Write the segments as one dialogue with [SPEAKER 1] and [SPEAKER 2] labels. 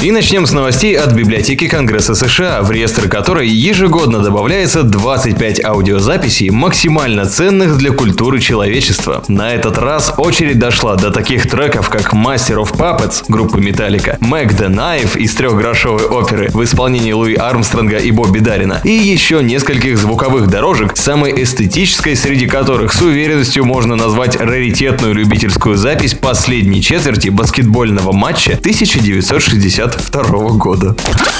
[SPEAKER 1] и начнем с новостей от библиотеки Конгресса США, в реестр которой ежегодно добавляется 25 аудиозаписей, максимально ценных для культуры человечества. На этот раз очередь дошла до таких треков, как Master of Puppets группы Металлика, Mac the Knife из трехгрошовой оперы в исполнении Луи Армстронга и Бобби Дарина, и еще нескольких звуковых дорожек, самой эстетической среди которых с уверенностью можно назвать раритетную любительскую запись последней четверти баскетбольного матча 1960 1952 года.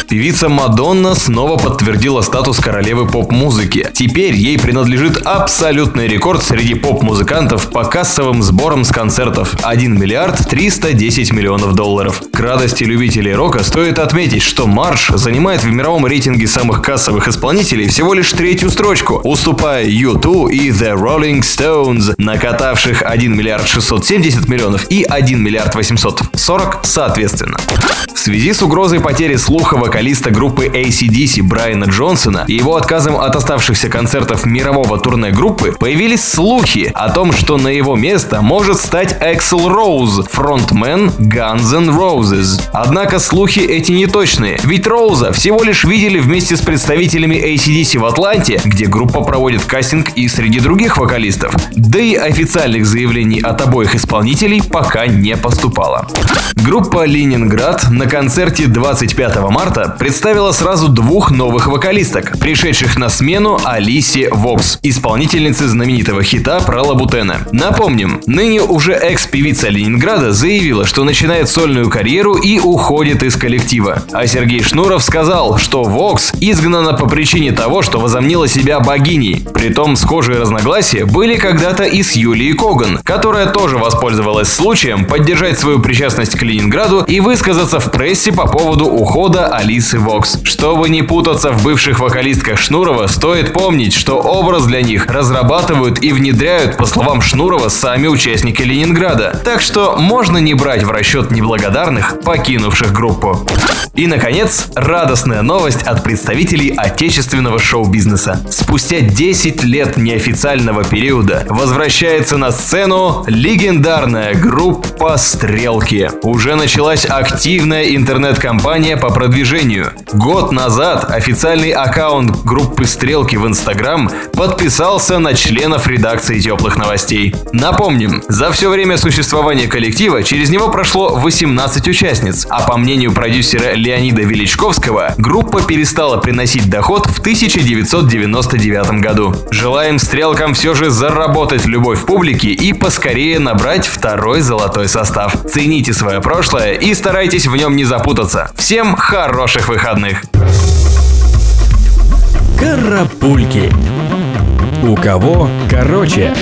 [SPEAKER 1] Певица Мадонна снова подтвердила статус королевы поп-музыки. Теперь ей принадлежит абсолютный рекорд среди поп-музыкантов по кассовым сборам с концертов – 1 миллиард 310 миллионов долларов. К радости любителей рока стоит отметить, что Марш занимает в мировом рейтинге самых кассовых исполнителей всего лишь третью строчку, уступая U2 и The Rolling Stones, накатавших 1 миллиард 670 миллионов и 1 миллиард 840 соответственно. В связи с угрозой потери слуха вокалиста группы ACDC Брайана Джонсона и его отказом от оставшихся концертов мирового турне группы, появились слухи о том, что на его место может стать Эксел Роуз, фронтмен Guns N' Roses. Однако слухи эти неточные, ведь Роуза всего лишь видели вместе с представителями ACDC в Атланте, где группа проводит кастинг и среди других вокалистов. Да и официальных заявлений от обоих исполнителей пока не поступало. Группа Ленинград на концерте 25 марта представила сразу двух новых вокалисток, пришедших на смену Алисе Вокс, исполнительницы знаменитого хита про Лабутена. Напомним, ныне уже экс-певица Ленинграда заявила, что начинает сольную карьеру и уходит из коллектива. А Сергей Шнуров сказал, что Вокс изгнана по причине того, что возомнила себя богиней. Притом схожие разногласия были когда-то и с Юлией Коган, которая тоже воспользовалась случаем поддержать свою причастность к Ленинграду и высказаться в прессе по поводу ухода Алисы Вокс. Чтобы не путаться в бывших вокалистках Шнурова, стоит помнить, что образ для них разрабатывают и внедряют, по словам Шнурова, сами участники Ленинграда. Так что можно не брать в расчет неблагодарных, покинувших группу. И, наконец, радостная новость от представителей отечественного шоу-бизнеса. Спустя 10 лет неофициального периода возвращается на сцену легендарная группа «Стрелки». Уже началась активная интернет-кампания по продвижению. Год назад официальный аккаунт группы «Стрелки» в Инстаграм подписался на членов редакции теплых новостей. Напомним, за все время существования коллектива через него прошло 18 участниц, а по мнению продюсера Леонида Величковского, группа перестала приносить доход в 1999 году. Желаем стрелкам все же заработать любовь публики и поскорее набрать второй золотой состав. Цените свое прошлое и старайтесь в нем не запутаться. Всем хороших выходных!
[SPEAKER 2] Карапульки. У кого короче?